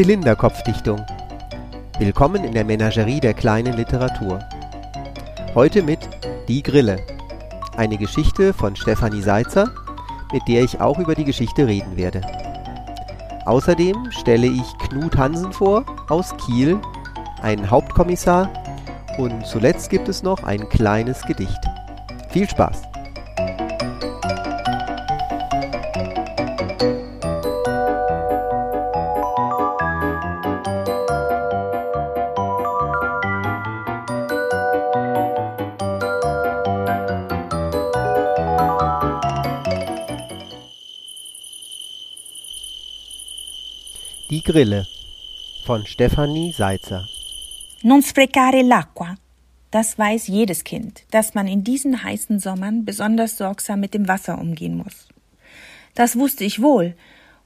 Zylinderkopfdichtung. Willkommen in der Menagerie der kleinen Literatur. Heute mit Die Grille. Eine Geschichte von Stefanie Seitzer, mit der ich auch über die Geschichte reden werde. Außerdem stelle ich Knut Hansen vor aus Kiel, einen Hauptkommissar und zuletzt gibt es noch ein kleines Gedicht. Viel Spaß! Die Grille von Stefanie Seitzer Non sprecare l'acqua. Das weiß jedes Kind, dass man in diesen heißen Sommern besonders sorgsam mit dem Wasser umgehen muss. Das wusste ich wohl,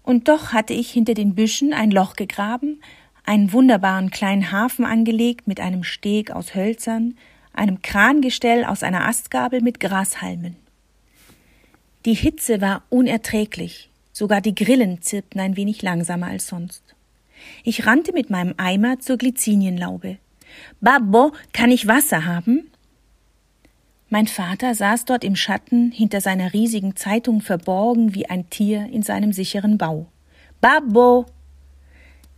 und doch hatte ich hinter den Büschen ein Loch gegraben, einen wunderbaren kleinen Hafen angelegt mit einem Steg aus Hölzern, einem Krangestell aus einer Astgabel mit Grashalmen. Die Hitze war unerträglich, Sogar die Grillen zirpten ein wenig langsamer als sonst. Ich rannte mit meinem Eimer zur Glycinienlaube. Babbo, kann ich Wasser haben? Mein Vater saß dort im Schatten hinter seiner riesigen Zeitung verborgen wie ein Tier in seinem sicheren Bau. Babbo!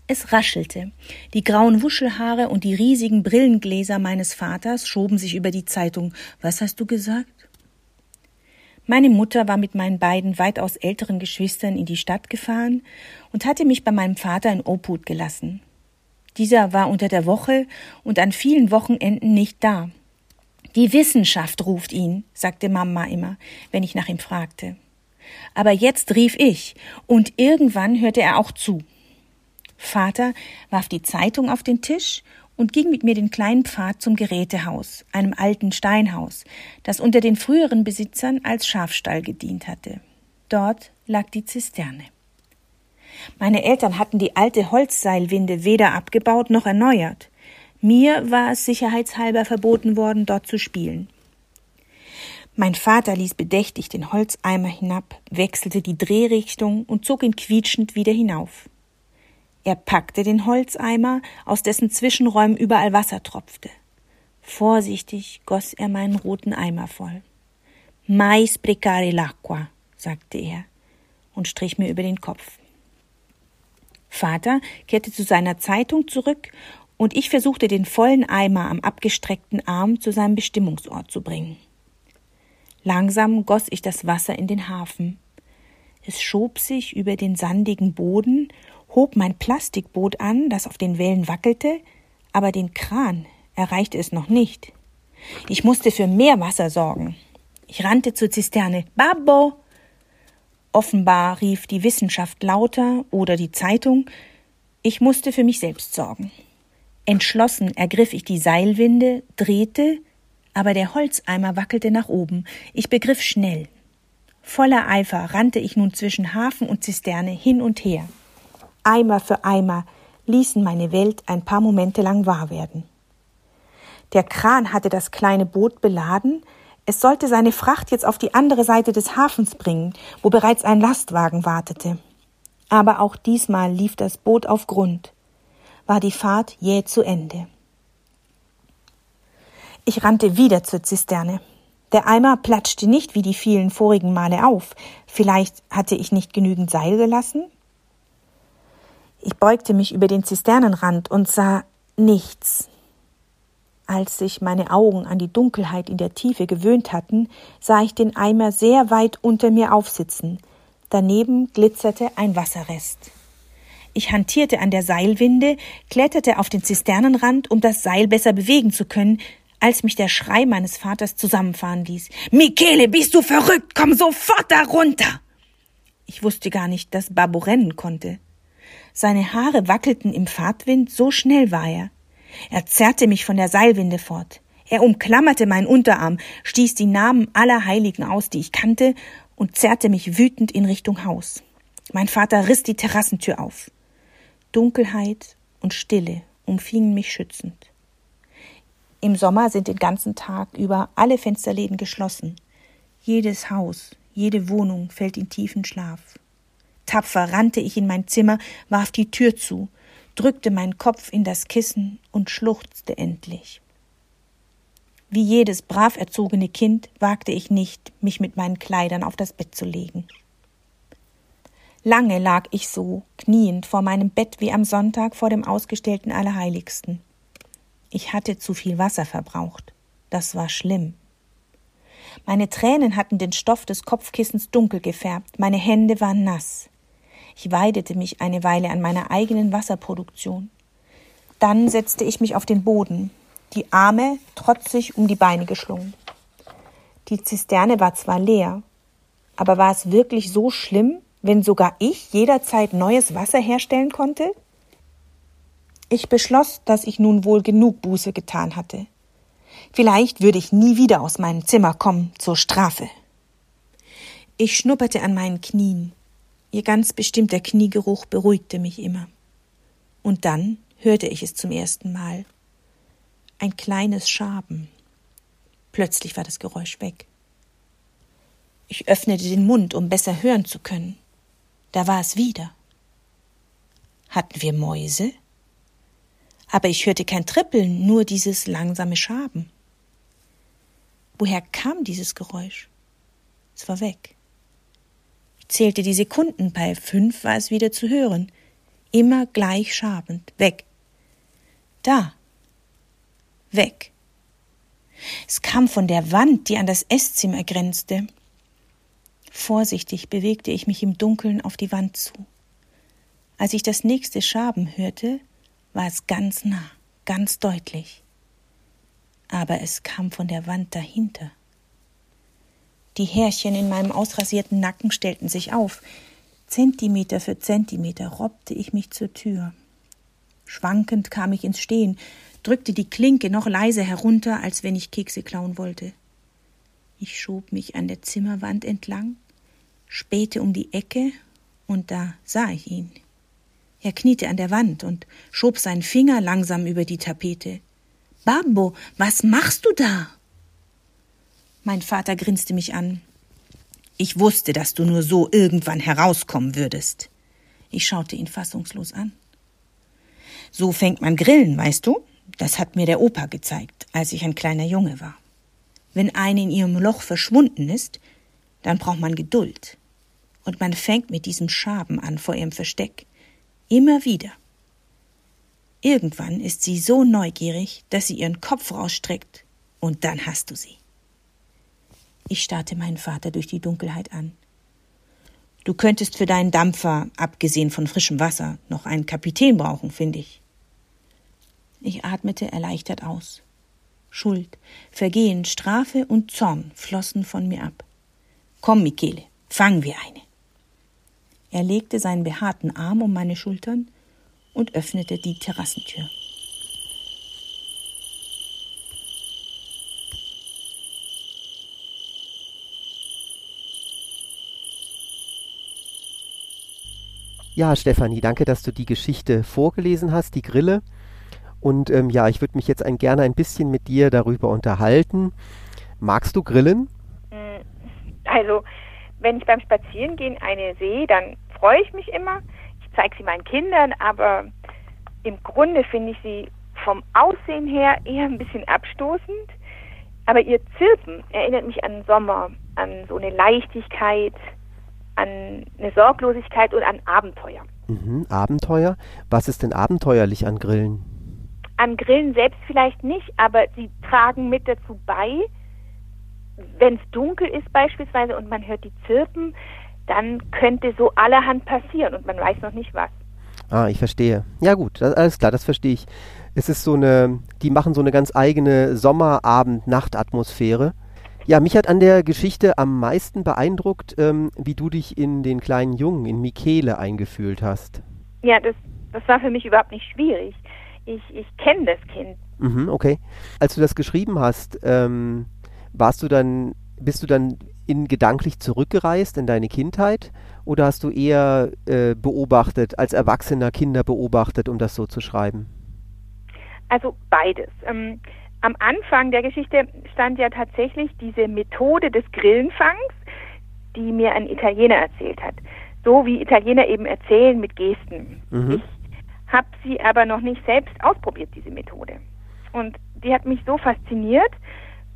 Es raschelte. Die grauen Wuschelhaare und die riesigen Brillengläser meines Vaters schoben sich über die Zeitung. Was hast du gesagt? Meine Mutter war mit meinen beiden weitaus älteren Geschwistern in die Stadt gefahren und hatte mich bei meinem Vater in Obhut gelassen. Dieser war unter der Woche und an vielen Wochenenden nicht da. Die Wissenschaft ruft ihn, sagte Mama immer, wenn ich nach ihm fragte. Aber jetzt rief ich, und irgendwann hörte er auch zu. Vater warf die Zeitung auf den Tisch und ging mit mir den kleinen Pfad zum Gerätehaus, einem alten Steinhaus, das unter den früheren Besitzern als Schafstall gedient hatte. Dort lag die Zisterne. Meine Eltern hatten die alte Holzseilwinde weder abgebaut noch erneuert. Mir war es sicherheitshalber verboten worden, dort zu spielen. Mein Vater ließ bedächtig den Holzeimer hinab, wechselte die Drehrichtung und zog ihn quietschend wieder hinauf. Er packte den Holzeimer, aus dessen Zwischenräumen überall Wasser tropfte. Vorsichtig goss er meinen roten Eimer voll. Mai sprecare l'acqua, sagte er und strich mir über den Kopf. Vater kehrte zu seiner Zeitung zurück und ich versuchte den vollen Eimer am abgestreckten Arm zu seinem Bestimmungsort zu bringen. Langsam goss ich das Wasser in den Hafen. Es schob sich über den sandigen Boden hob mein Plastikboot an, das auf den Wellen wackelte, aber den Kran erreichte es noch nicht. Ich musste für mehr Wasser sorgen. Ich rannte zur Zisterne. Babbo! Offenbar rief die Wissenschaft lauter oder die Zeitung. Ich musste für mich selbst sorgen. Entschlossen ergriff ich die Seilwinde, drehte, aber der Holzeimer wackelte nach oben. Ich begriff schnell. Voller Eifer rannte ich nun zwischen Hafen und Zisterne hin und her. Eimer für Eimer ließen meine Welt ein paar Momente lang wahr werden. Der Kran hatte das kleine Boot beladen, es sollte seine Fracht jetzt auf die andere Seite des Hafens bringen, wo bereits ein Lastwagen wartete. Aber auch diesmal lief das Boot auf Grund, war die Fahrt jäh zu Ende. Ich rannte wieder zur Zisterne. Der Eimer platschte nicht wie die vielen vorigen Male auf. Vielleicht hatte ich nicht genügend Seil gelassen? Ich beugte mich über den Zisternenrand und sah nichts. Als sich meine Augen an die Dunkelheit in der Tiefe gewöhnt hatten, sah ich den Eimer sehr weit unter mir aufsitzen. Daneben glitzerte ein Wasserrest. Ich hantierte an der Seilwinde, kletterte auf den Zisternenrand, um das Seil besser bewegen zu können, als mich der Schrei meines Vaters zusammenfahren ließ. Michele, bist du verrückt? Komm sofort da runter! Ich wusste gar nicht, dass Babbo rennen konnte. Seine Haare wackelten im Fahrtwind, so schnell war er. Er zerrte mich von der Seilwinde fort. Er umklammerte meinen Unterarm, stieß die Namen aller Heiligen aus, die ich kannte, und zerrte mich wütend in Richtung Haus. Mein Vater riss die Terrassentür auf. Dunkelheit und Stille umfingen mich schützend. Im Sommer sind den ganzen Tag über alle Fensterläden geschlossen. Jedes Haus, jede Wohnung fällt in tiefen Schlaf. Tapfer rannte ich in mein Zimmer, warf die Tür zu. drückte meinen Kopf in das Kissen und schluchzte endlich. Wie jedes brav erzogene Kind wagte ich nicht, mich mit meinen Kleidern auf das Bett zu legen. Lange lag ich so, kniend vor meinem Bett wie am Sonntag vor dem ausgestellten Allerheiligsten. Ich hatte zu viel Wasser verbraucht. Das war schlimm. Meine Tränen hatten den Stoff des Kopfkissens dunkel gefärbt, meine Hände waren nass. Ich weidete mich eine Weile an meiner eigenen Wasserproduktion. Dann setzte ich mich auf den Boden, die Arme trotzig um die Beine geschlungen. Die Zisterne war zwar leer, aber war es wirklich so schlimm, wenn sogar ich jederzeit neues Wasser herstellen konnte? Ich beschloss, dass ich nun wohl genug Buße getan hatte. Vielleicht würde ich nie wieder aus meinem Zimmer kommen zur Strafe. Ich schnupperte an meinen Knien. Ihr ganz bestimmter Kniegeruch beruhigte mich immer. Und dann hörte ich es zum ersten Mal. Ein kleines Schaben. Plötzlich war das Geräusch weg. Ich öffnete den Mund, um besser hören zu können. Da war es wieder. Hatten wir Mäuse? Aber ich hörte kein Trippeln, nur dieses langsame Schaben. Woher kam dieses Geräusch? Es war weg. Zählte die Sekunden, bei fünf war es wieder zu hören. Immer gleich schabend. Weg. Da. Weg. Es kam von der Wand, die an das Esszimmer grenzte. Vorsichtig bewegte ich mich im Dunkeln auf die Wand zu. Als ich das nächste Schaben hörte, war es ganz nah, ganz deutlich. Aber es kam von der Wand dahinter. Die Härchen in meinem ausrasierten Nacken stellten sich auf. Zentimeter für Zentimeter robbte ich mich zur Tür. Schwankend kam ich ins Stehen, drückte die Klinke noch leise herunter, als wenn ich Kekse klauen wollte. Ich schob mich an der Zimmerwand entlang, spähte um die Ecke, und da sah ich ihn. Er kniete an der Wand und schob seinen Finger langsam über die Tapete. Babbo, was machst du da? Mein Vater grinste mich an. Ich wusste, dass du nur so irgendwann herauskommen würdest. Ich schaute ihn fassungslos an. So fängt man Grillen, weißt du? Das hat mir der Opa gezeigt, als ich ein kleiner Junge war. Wenn eine in ihrem Loch verschwunden ist, dann braucht man Geduld. Und man fängt mit diesem Schaben an vor ihrem Versteck. Immer wieder. Irgendwann ist sie so neugierig, dass sie ihren Kopf rausstreckt, und dann hast du sie. Ich starrte meinen Vater durch die Dunkelheit an. Du könntest für deinen Dampfer, abgesehen von frischem Wasser, noch einen Kapitän brauchen, finde ich. Ich atmete erleichtert aus. Schuld, Vergehen, Strafe und Zorn flossen von mir ab. Komm, Michele, fangen wir eine. Er legte seinen behaarten Arm um meine Schultern und öffnete die Terrassentür. Ja, Stefanie, danke, dass du die Geschichte vorgelesen hast, die Grille. Und ähm, ja, ich würde mich jetzt ein, gerne ein bisschen mit dir darüber unterhalten. Magst du Grillen? Mm, also, wenn ich beim Spazierengehen eine sehe, dann freue ich mich immer. Ich zeige sie meinen Kindern, aber im Grunde finde ich sie vom Aussehen her eher ein bisschen abstoßend. Aber ihr Zirpen erinnert mich an Sommer, an so eine Leichtigkeit, an eine Sorglosigkeit und an Abenteuer. Mhm, Abenteuer? Was ist denn abenteuerlich an Grillen? An Grillen selbst vielleicht nicht, aber sie tragen mit dazu bei, wenn es dunkel ist beispielsweise und man hört die Zirpen, dann könnte so allerhand passieren und man weiß noch nicht was. Ah, ich verstehe. Ja gut, das, alles klar, das verstehe ich. Es ist so eine, die machen so eine ganz eigene Sommerabend-Nacht-Atmosphäre. Ja, mich hat an der Geschichte am meisten beeindruckt, ähm, wie du dich in den kleinen Jungen, in Michele, eingefühlt hast. Ja, das, das war für mich überhaupt nicht schwierig. Ich, ich kenne das Kind. Mhm, okay. Als du das geschrieben hast, ähm, warst du dann, bist du dann in gedanklich zurückgereist in deine Kindheit oder hast du eher äh, beobachtet, als Erwachsener Kinder beobachtet, um das so zu schreiben? Also beides. Ähm, am Anfang der Geschichte stand ja tatsächlich diese Methode des Grillenfangs, die mir ein Italiener erzählt hat. So wie Italiener eben erzählen mit Gesten. Mhm. Ich habe sie aber noch nicht selbst ausprobiert, diese Methode. Und die hat mich so fasziniert,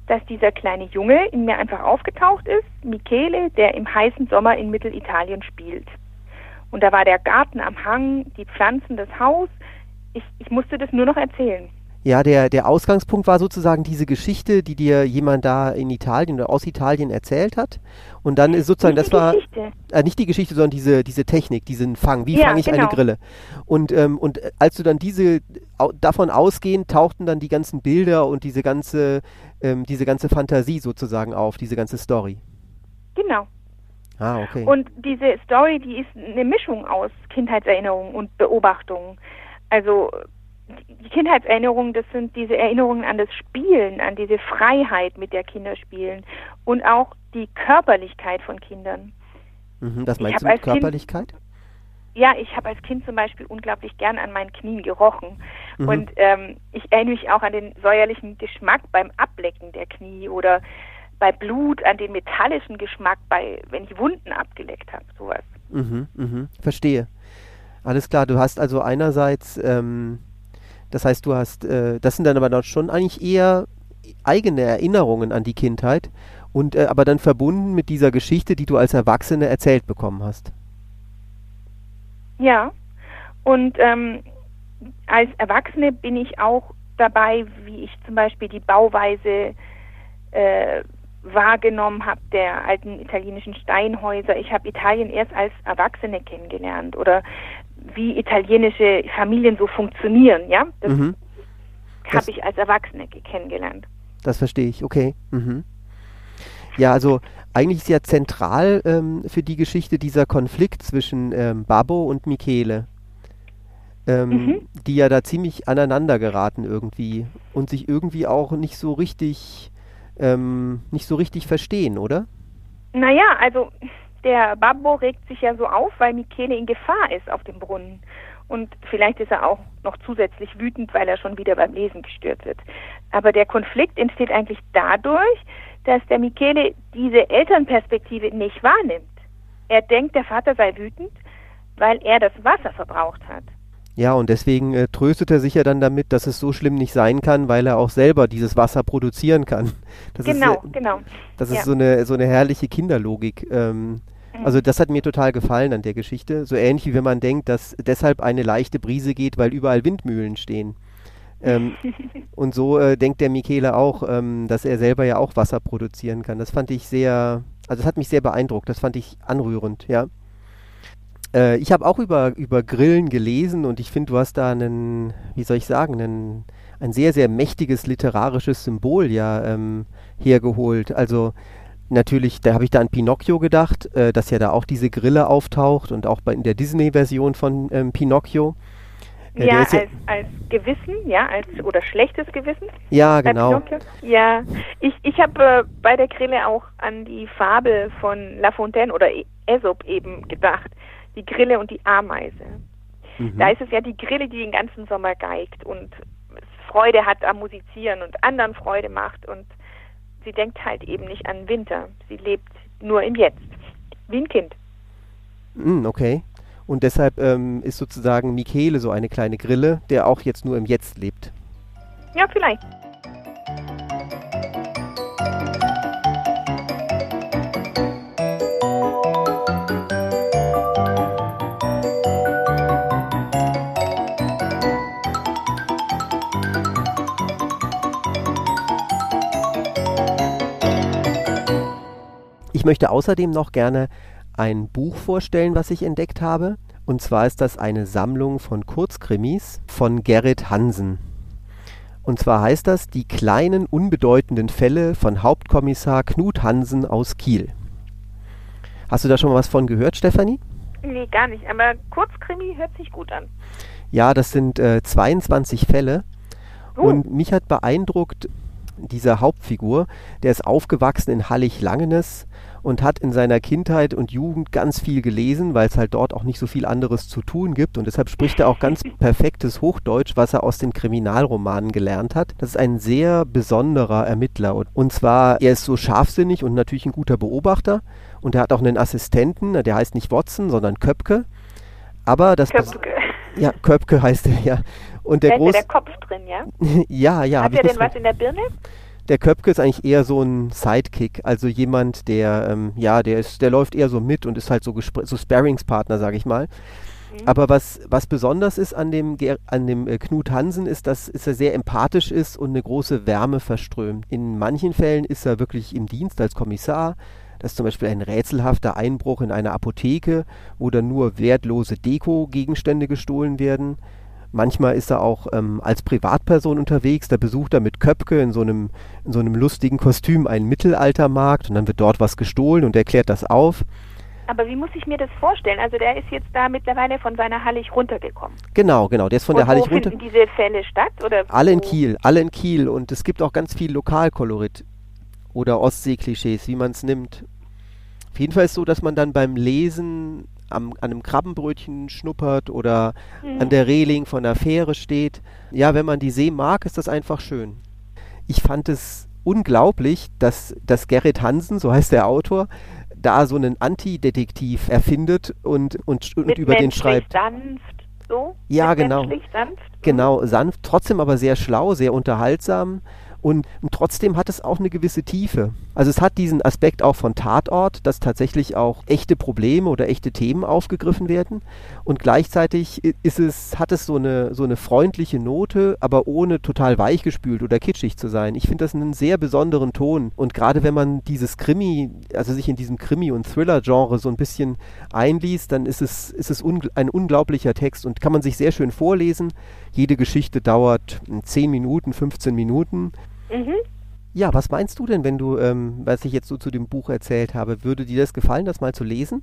dass dieser kleine Junge in mir einfach aufgetaucht ist, Michele, der im heißen Sommer in Mittelitalien spielt. Und da war der Garten am Hang, die Pflanzen, das Haus. Ich, ich musste das nur noch erzählen. Ja, der, der Ausgangspunkt war sozusagen diese Geschichte, die dir jemand da in Italien oder aus Italien erzählt hat. Und dann ist sozusagen, Nicht das die war äh, nicht die Geschichte, sondern diese, diese Technik, diesen Fang. Wie Ja, fange ich eine genau. Grille? Und, ähm, und äh, als du dann diese, davon ausgehend, tauchten dann die ganzen Bilder und diese ganze, ähm, diese ganze Fantasie sozusagen auf, diese ganze Story. Genau. Ah, okay. Und diese Story, die ist eine Mischung aus Kindheitserinnerungen und Beobachtungen. Also die Kindheitserinnerungen, das sind diese Erinnerungen an das Spielen, an diese Freiheit, mit der Kinder spielen und auch die Körperlichkeit von Kindern. mhm, das meinst du mit als Kind- Körperlichkeit? Ja, ich habe als Kind zum Beispiel unglaublich gern an meinen Knien gerochen. Mhm. Und ähm, ich erinnere mich auch an den säuerlichen Geschmack beim Ablecken der Knie oder bei Blut an den metallischen Geschmack, bei wenn ich Wunden abgeleckt habe, sowas. Mhm, mhm, verstehe. Alles klar, du hast also einerseits, ähm, das heißt, du hast, äh, das sind dann aber dann schon eigentlich eher eigene Erinnerungen an die Kindheit und äh, aber dann verbunden mit dieser Geschichte, die du als Erwachsene erzählt bekommen hast. Ja. Und ähm, als Erwachsene bin ich auch dabei, wie ich zum Beispiel die Bauweise äh, wahrgenommen habe der alten italienischen Steinhäuser. Ich habe Italien erst als Erwachsene kennengelernt oder wie italienische Familien so funktionieren. Ja, das Mhm, habe ich als Erwachsene ge- kennengelernt. das verstehe ich, okay. Mhm. Ja, also eigentlich ist ja zentral ähm, für die Geschichte dieser Konflikt zwischen ähm, Babbo und Michele, ähm, Mhm. die ja da ziemlich aneinander geraten irgendwie und sich irgendwie auch nicht so richtig, ähm, nicht so richtig verstehen, oder? Naja, also der Babbo regt sich ja so auf, weil Michele in Gefahr ist auf dem Brunnen. Und vielleicht ist er auch noch zusätzlich wütend, weil er schon wieder beim Lesen gestört wird. Aber der Konflikt entsteht eigentlich dadurch, dass der Michele diese Elternperspektive nicht wahrnimmt. Er denkt, der Vater sei wütend, weil er das Wasser verbraucht hat. Ja, und deswegen äh, tröstet er sich ja dann damit, dass es so schlimm nicht sein kann, weil er auch selber dieses Wasser produzieren kann. Das genau, ist, äh, genau. Das Ja. ist so eine, so eine herrliche Kinderlogik. Ähm, Mhm. also das hat mir total gefallen an der Geschichte. So ähnlich wie wenn man denkt, dass deshalb eine leichte Brise geht, weil überall Windmühlen stehen. Ähm, und so äh, denkt der Michele auch, ähm, dass er selber ja auch Wasser produzieren kann. Das fand ich sehr, also das hat mich sehr beeindruckt. Das fand ich anrührend, ja. Äh, ich habe auch über, über Grillen gelesen und ich finde, du hast da einen, wie soll ich sagen, einen, ein sehr, sehr mächtiges literarisches Symbol ja ähm, hergeholt. Also natürlich, da habe ich da an Pinocchio gedacht, äh, dass ja da auch diese Grille auftaucht und auch bei, in der Disney-Version von ähm, Pinocchio. Äh, ja, ist ja, als, als Gewissen, ja, als oder schlechtes Gewissen. ja, genau. Pinocchio? Ja, ich, ich habe äh, bei der Grille auch an die Fabel von La Fontaine oder E- Aesop eben gedacht. Die Grille und die Ameise. Mhm. Da ist es ja die Grille, die den ganzen Sommer geigt und Freude hat am Musizieren und anderen Freude macht und sie denkt halt eben nicht an Winter. Sie lebt nur im Jetzt. Wie ein Kind. Mm, okay. Und deshalb ähm, ist sozusagen Michele so eine kleine Grille, der auch jetzt nur im Jetzt lebt. Ja, vielleicht. Ich möchte außerdem noch gerne ein Buch vorstellen, was ich entdeckt habe. Und zwar ist das eine Sammlung von Kurzkrimis von Gerrit Hansen. Und zwar heißt das Die kleinen unbedeutenden Fälle von Hauptkommissar Knut Hansen aus Kiel. Hast du da schon mal was von gehört, Stefanie? Nee, gar nicht. Aber Kurzkrimi hört sich gut an. Ja, das sind äh, 22 Fälle. Oh. Und mich hat beeindruckt dieser Hauptfigur, der ist aufgewachsen in Hallig-Langenes und hat in seiner Kindheit und Jugend ganz viel gelesen, weil es halt dort auch nicht so viel anderes zu tun gibt. Und deshalb spricht er auch ganz perfektes Hochdeutsch, was er aus den Kriminalromanen gelernt hat. Das ist ein sehr besonderer Ermittler. Und, zwar, er ist so scharfsinnig und natürlich ein guter Beobachter. Und er hat auch einen Assistenten, der heißt nicht Watson, sondern Köpke. Aber das, Köpke. Ja, Köpke heißt er, ja. Und der da ist groß, der Kopf drin, ja? ja, ja, Hat er denn was in der Birne? Der Köpke ist eigentlich eher so ein Sidekick, also jemand, der, ähm, ja, der ist, der läuft eher so mit und ist halt so, gespr- so Sparringspartner, sag ich mal. Mhm. Aber was, was besonders ist an dem, Ger- an dem äh, Knut Hansen, ist, dass, ist er sehr empathisch ist und eine große Wärme verströmt. In manchen Fällen ist er wirklich im Dienst als Kommissar. Das ist zum Beispiel ein rätselhafter Einbruch in eine Apotheke, wo dann nur wertlose Deko-Gegenstände gestohlen werden. Manchmal ist er auch ähm, als Privatperson unterwegs, da besucht er mit Köpke in so einem, in so einem lustigen Kostüm einen Mittelaltermarkt und dann wird dort was gestohlen und er klärt das auf. Aber wie muss ich mir das vorstellen? Also der ist jetzt da mittlerweile von seiner Hallig runtergekommen. Genau, genau, der ist von Und der Hallig wo runter. finden diese Fälle statt? Oder Alle in? Kiel, alle in Kiel und es gibt auch ganz viel Lokalkolorit oder Ostsee-Klischees, wie man es nimmt. Auf jeden Fall ist es so, dass man dann beim Lesen am, an einem Krabbenbrötchen schnuppert oder Mhm. an der Reling von der Fähre steht. Ja, wenn man die See mag, ist das einfach schön. Ich fand es unglaublich, dass, dass Gerrit Hansen, so heißt der Autor, da so einen Antidetektiv erfindet und, und, und über den schreibt. sanft, so? Ja, genau. Sanft? Genau, sanft, trotzdem aber sehr schlau, sehr unterhaltsam und, und trotzdem hat es auch eine gewisse Tiefe. Also es hat diesen Aspekt auch von Tatort, dass tatsächlich auch echte Probleme oder echte Themen aufgegriffen werden und gleichzeitig ist es, hat es so eine, so eine freundliche Note, aber ohne total weichgespült oder kitschig zu sein. Ich finde das einen sehr besonderen Ton und gerade wenn man dieses Krimi, also sich in diesem Krimi- und Thriller-Genre so ein bisschen einliest, dann ist es, ist es ungl ein unglaublicher Text und kann man sich sehr schön vorlesen. Jede Geschichte dauert hm, 10 Minuten, 15 Minuten. Mhm. Ja, was meinst du denn, wenn du, ähm, was ich jetzt so zu dem Buch erzählt habe, würde dir das gefallen, das mal zu lesen?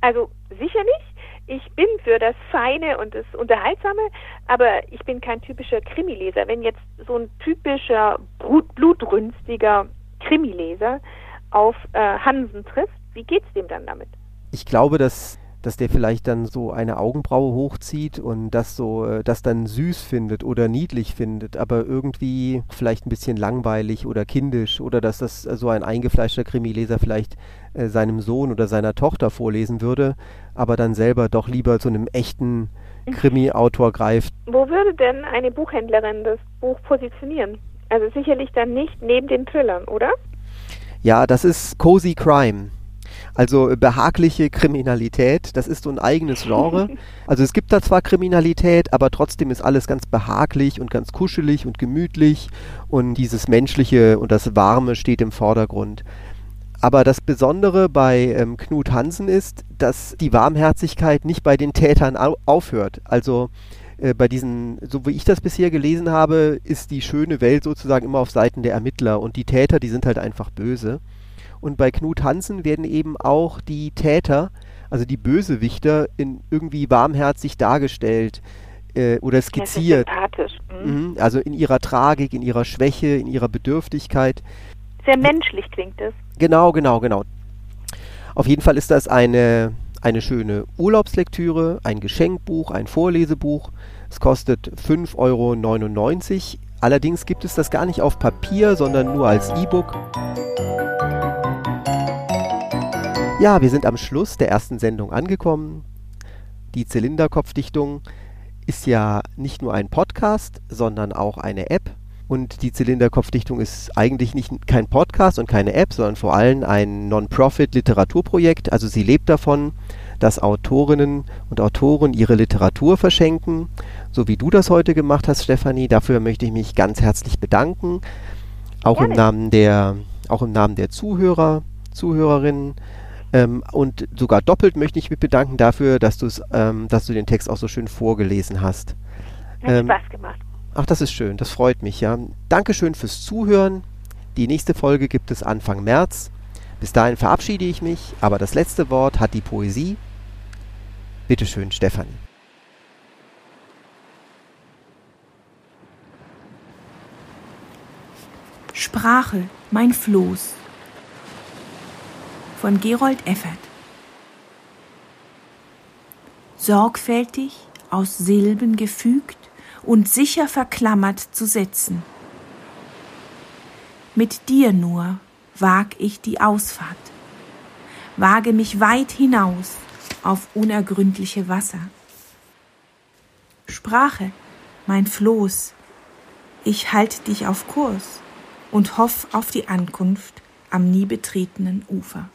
Also sicherlich. Ich bin für das Feine und das Unterhaltsame, aber ich bin kein typischer Krimileser. Wenn jetzt so ein typischer blutrünstiger Krimileser auf äh, Hansen trifft, wie geht's dem dann damit? Ich glaube, dass, dass der vielleicht dann so eine Augenbraue hochzieht und das so, äh, das dann süß findet oder niedlich findet, aber irgendwie vielleicht ein bisschen langweilig oder kindisch oder dass das äh, so ein eingefleischter Krimileser vielleicht äh, seinem Sohn oder seiner Tochter vorlesen würde, aber dann selber doch lieber zu einem echten Krimi-Autor greift. Wo würde denn eine Buchhändlerin das Buch positionieren? Also sicherlich dann nicht neben den Thrillern, oder? Ja, das ist Cozy Crime. Also äh, behagliche Kriminalität, das ist so ein eigenes Genre. Also es gibt da zwar Kriminalität, aber trotzdem ist alles ganz behaglich und ganz kuschelig und gemütlich und dieses Menschliche und das Warme steht im Vordergrund. Aber das Besondere bei ähm, Knut Hansen ist, dass die Warmherzigkeit nicht bei den Tätern au aufhört. Also äh, bei diesen, so wie ich das bisher gelesen habe, ist die schöne Welt sozusagen immer auf Seiten der Ermittler und die Täter, die sind halt einfach böse. Und bei Knut Hansen werden eben auch die Täter, also die Bösewichter, in irgendwie warmherzig dargestellt äh, oder skizziert. sympathisch. Mhm. Mhm, also in ihrer Tragik, in ihrer Schwäche, in ihrer Bedürftigkeit. Sehr menschlich klingt es. Genau, genau, genau. Auf jeden Fall ist das eine, eine schöne Urlaubslektüre, ein Geschenkbuch, ein Vorlesebuch. Es kostet 5,99 Euro. Allerdings gibt es das gar nicht auf Papier, sondern nur als E-Book. Ja, wir sind am Schluss der ersten Sendung angekommen. Die Zylinderkopfdichtung ist ja nicht nur ein Podcast, sondern auch eine App. Und die Zylinderkopfdichtung ist eigentlich nicht kein Podcast und keine App, sondern vor allem ein Non-Profit-Literaturprojekt. Also sie lebt davon, dass Autorinnen und Autoren ihre Literatur verschenken, so wie du das heute gemacht hast, Stefanie. Dafür möchte ich mich ganz herzlich bedanken. Auch im. Namen der, auch im Namen der Zuhörer, Zuhörerinnen. Ähm, und sogar doppelt möchte ich mich bedanken dafür, dass, du's, ähm, dass du den Text auch so schön vorgelesen hast. Hat Ähm, Spaß gemacht. Ach, das ist schön, das freut mich, ja. Dankeschön fürs Zuhören. Die nächste Folge gibt es Anfang März. Bis dahin verabschiede ich mich, aber das letzte Wort hat die Poesie. Bitte schön, Stefanie. Sprache, mein Floß. Von Gerold Effert. Sorgfältig aus Silben gefügt und sicher verklammert zu setzen. Mit dir nur wag ich die Ausfahrt, wage mich weit hinaus auf unergründliche Wasser. Sprache, mein Floß, ich halt dich auf Kurs und hoff auf die Ankunft am nie betretenen Ufer.